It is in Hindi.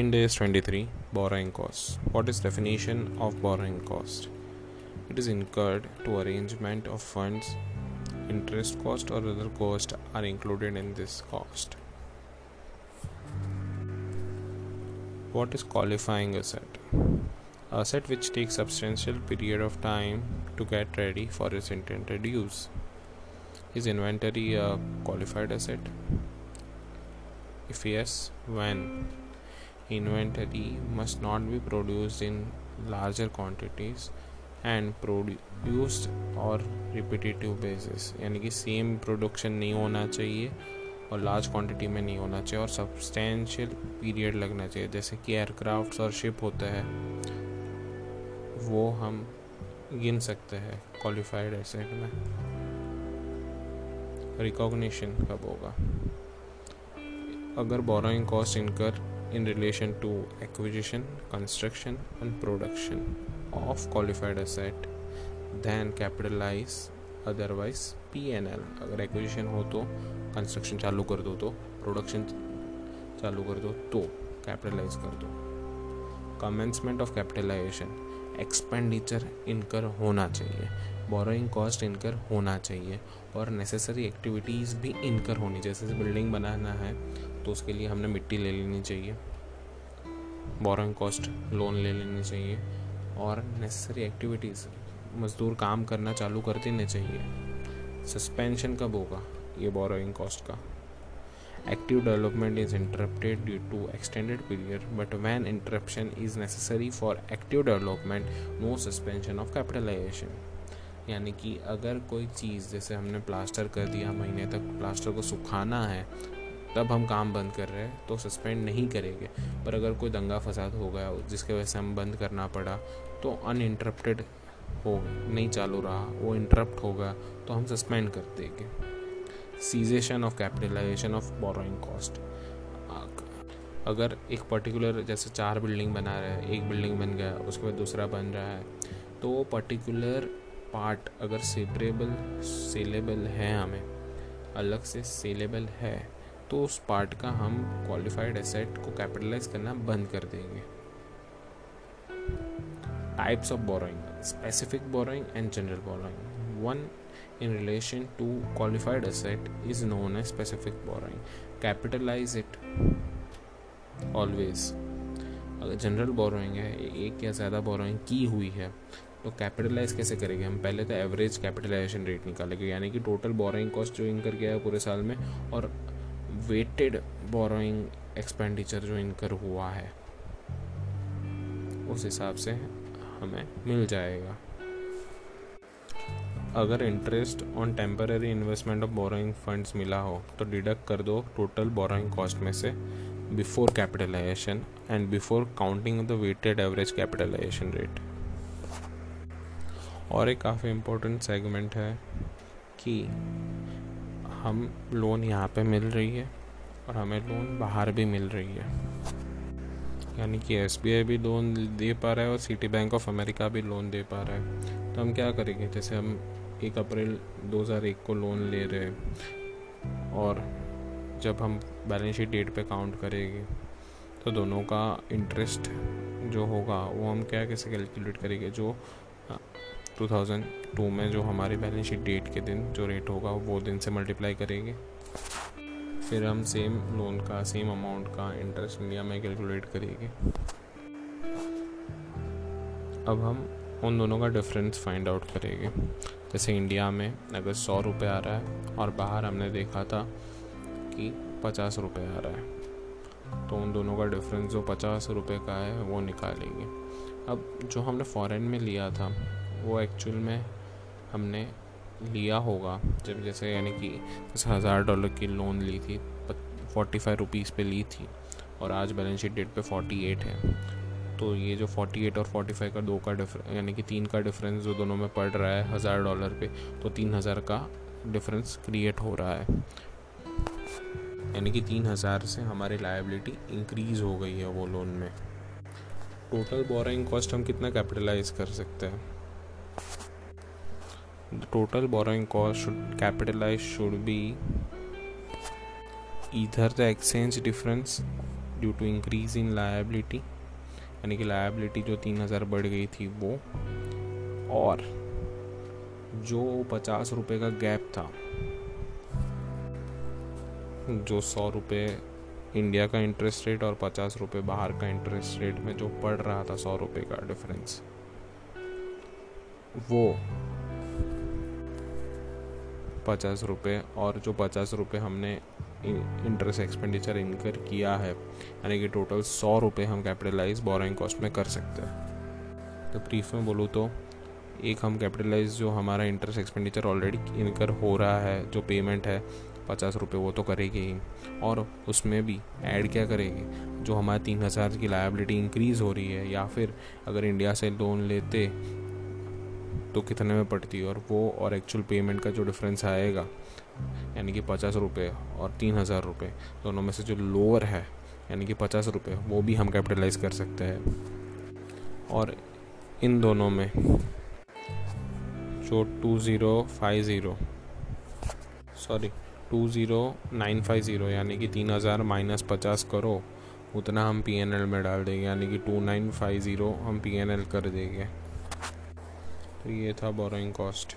India is 23 borrowing cost. What is definition of borrowing cost? It is incurred to arrangement of funds. Interest cost or other cost are included in this cost. What is qualifying asset? Asset which takes substantial period of time to get ready for its intended use. Is inventory a qualified asset? If yes, when? Inventory must not be produced in larger quantities and produced और रिपीटेटिव बेसिस यानी कि सेम प्रोडक्शन नहीं होना चाहिए और लार्ज क्वांटिटी में नहीं होना चाहिए और सब्सटेंशियल पीरियड लगना चाहिए। जैसे कि एयरक्राफ्ट और शिप होते हैं, वो हम गिन सकते हैं क्वालिफाइड एसेट में। रिकॉग्निशन कब होगा? अगर borrowing cost incur in relation to acquisition, construction, and production of qualified asset then capitalize N L अगर एक्विजिशन हो तो कंस्ट्रक्शन चालू कर दो तो प्रोडक्शन चालू कर दो तो कैपिटलाइज कर दो। कमेंसमेंट ऑफ़ कैपिटलाइजेशन एक्सपेंडिचर इनकर होना चाहिए बोरोइंग कॉस्ट इनकर होना चाहिए और नेसेसरी एक्टिविटीज़ भी इनकर होनी जैसे बिल्डिंग बनाना है तो उसके लिए हमने मिट्टी ले लेनी चाहिए। बोरोइंग कॉस्ट लोन ले लेनी चाहिए। और नेसेसरी एक्टिविटीज़ मज़दूर काम करना चालू कर देने चाहिए। सस्पेंशन कब होगा? ये बोरोइंग कॉस्ट का। Active development is interrupted due to extended period but when interruption is necessary for active development no suspension of capitalization यानी कि अगर कोई चीज़, जैसे हमने प्लास्टर कर दिया, महीने तक प्लास्टर को सुखाना है तब हम काम बंद कर रहे हैं तो सस्पेंड नहीं करेंगे। पर अगर कोई दंगा फसाद हो गया, जिसके वजह से हम बंद करना पड़ा तो अनइंटरप्टेड हो नहीं चालू रहा, वो इंटरप्ट हो गया तो हम सस्पेंड कर देंगे। Cessation of capitalization of borrowing cost अगर एक पर्टिकुलर जैसे चार बिल्डिंग बना रहे हैं, एक बिल्डिंग बन गया, उसके बाद दूसरा बन रहा है तो वो पर्टिकुलर पार्ट अगर सेपरेबल सेलेबल है हमें, अलग से सेलेबल है तो उस पार्ट का हम क्वालिफाइड एसेट को कैपिटलाइज करना बंद कर देंगे। Types of borrowing specific borrowing and general borrowing one in relation to qualified asset is known as specific borrowing. Capitalize it always. अगर जनरल बोरोइंग है, एक या ज़्यादा बोरोइंग की हुई है तो कैपिटलाइज कैसे करेंगे हम? पहले तो एवरेज कैपिटलाइजेशन रेट निकालेंगे, यानी कि टोटल बोरोइंग कॉस्ट जो इनकर गया है पूरे साल में, और वेटेड बोरोइंग एक्सपेंडिचर जो इनकर हुआ है, उस हिसाब से हमें मिल जाएगा। अगर interest on temporary investment of borrowing funds मिला हो तो डिडक्ट कर दो टोटल बोरोइंग कॉस्ट में से before capitalization and before counting the weighted average capitalization rate और एक काफ़ी इम्पोर्टेंट सेगमेंट है कि हम लोन यहाँ पे मिल रही है और हमें लोन बाहर भी मिल रही है। यानी कि एसबीआई भी लोन दे पा रहा है और सिटी बैंक ऑफ़ अमेरिका भी लोन दे पा रहा है। तो हम क्या करेंगे? जैसे हम एक अप्रैल 2001 को लोन ले रहे हैं और जब हम बैलेंस शीट डेट पे काउंट करेंगे तो दोनों का इंटरेस्ट जो होगा, वो हम क्या कैसे कैलकुलेट करेंगे? जो 2002 में जो हमारे बैलेंस शीट डेट के दिन जो रेट होगा, वो दिन से मल्टीप्लाई करेंगे। फिर हम सेम लोन का सेम अमाउंट का इंटरेस्ट इंडिया में कैलकुलेट करेंगे। अब हम उन दोनों का डिफरेंस फाइंड आउट करेंगे। जैसे इंडिया में अगर सौ रुपये आ रहा है और बाहर हमने देखा था कि पचास रुपये आ रहा है तो उन दोनों का डिफरेंस जो पचास रुपये का है, वो निकालेंगे। अब जो हमने फॉरेन में लिया था वो एक्चुअल में हमने लिया होगा। जब जैसे यानी कि जैसे हज़ार डॉलर की लोन ली थी फोर्टी फाइव रुपीज़ पर ली थी और आज बैलेंस शीट डेट पे फोर्टी एट है। तो ये जो फोर्टी एट और फोर्टी फाइव का दो का डिफरेंस यानी कि तीन का डिफरेंस जो दोनों में पड़ रहा है हज़ार डॉलर पे तो तीन हज़ार का डिफरेंस क्रिएट हो रहा है। यानी कि तीन हज़ार से हमारी लाइबिलिटी इंक्रीज़ हो गई है वो लोन में। टोटल बोरिंग कॉस्ट हम कितना कैपिटलाइज कर सकते हैं? The total borrowing cost should, capitalized should be either the exchange difference due to increase in liability यानी कि लायबिलिटी जो तीन हज़ार बढ़ गई थी वो, और जो पचास रुपये का गैप था, जो सौ रुपये इंडिया का इंटरेस्ट रेट और पचास रुपये बाहर का इंटरेस्ट रेट में जो पड़ रहा था सौ रुपये का डिफरेंस वो पचास रुपये और जो पचास रुपये हमने इंटरेस्ट एक्सपेंडिचर इनकर किया है, यानी कि टोटल सौ रुपये हम कैपिटलाइज बोरिंग कॉस्ट में कर सकते हैं। तो ब्रीफ में बोलूँ तो एक हम कैपिटलाइज जो हमारा इंटरेस्ट एक्सपेंडिचर ऑलरेडी इनकर हो रहा है, जो पेमेंट है, पचास रुपये वो तो करेगी ही। और उसमें भी ऐड क्या करेगी? जो हमारे तीन हज़ार की लाइबिलिटी इंक्रीज़ हो रही है, या फिर अगर इंडिया से लोन लेते तो कितने में पड़ती है? और वो, और एक्चुअल पेमेंट का जो डिफरेंस आएगा, यानी कि पचास रुपये और तीन हज़ार रुपये दोनों में से जो लोअर है, यानी कि पचास रुपये वो भी हम कैपिटलाइज कर सकते हैं। और इन दोनों में जो two zero five zero sorry two zero nine five zero यानी कि तीन हज़ार माइनस पचास करो, उतना हम पी एन एल में डाल देंगे, यानी कि टू नाइन फाइव ज़ीरो हम पी एन एल कर देंगे। तो ये था बोरोइंग कॉस्ट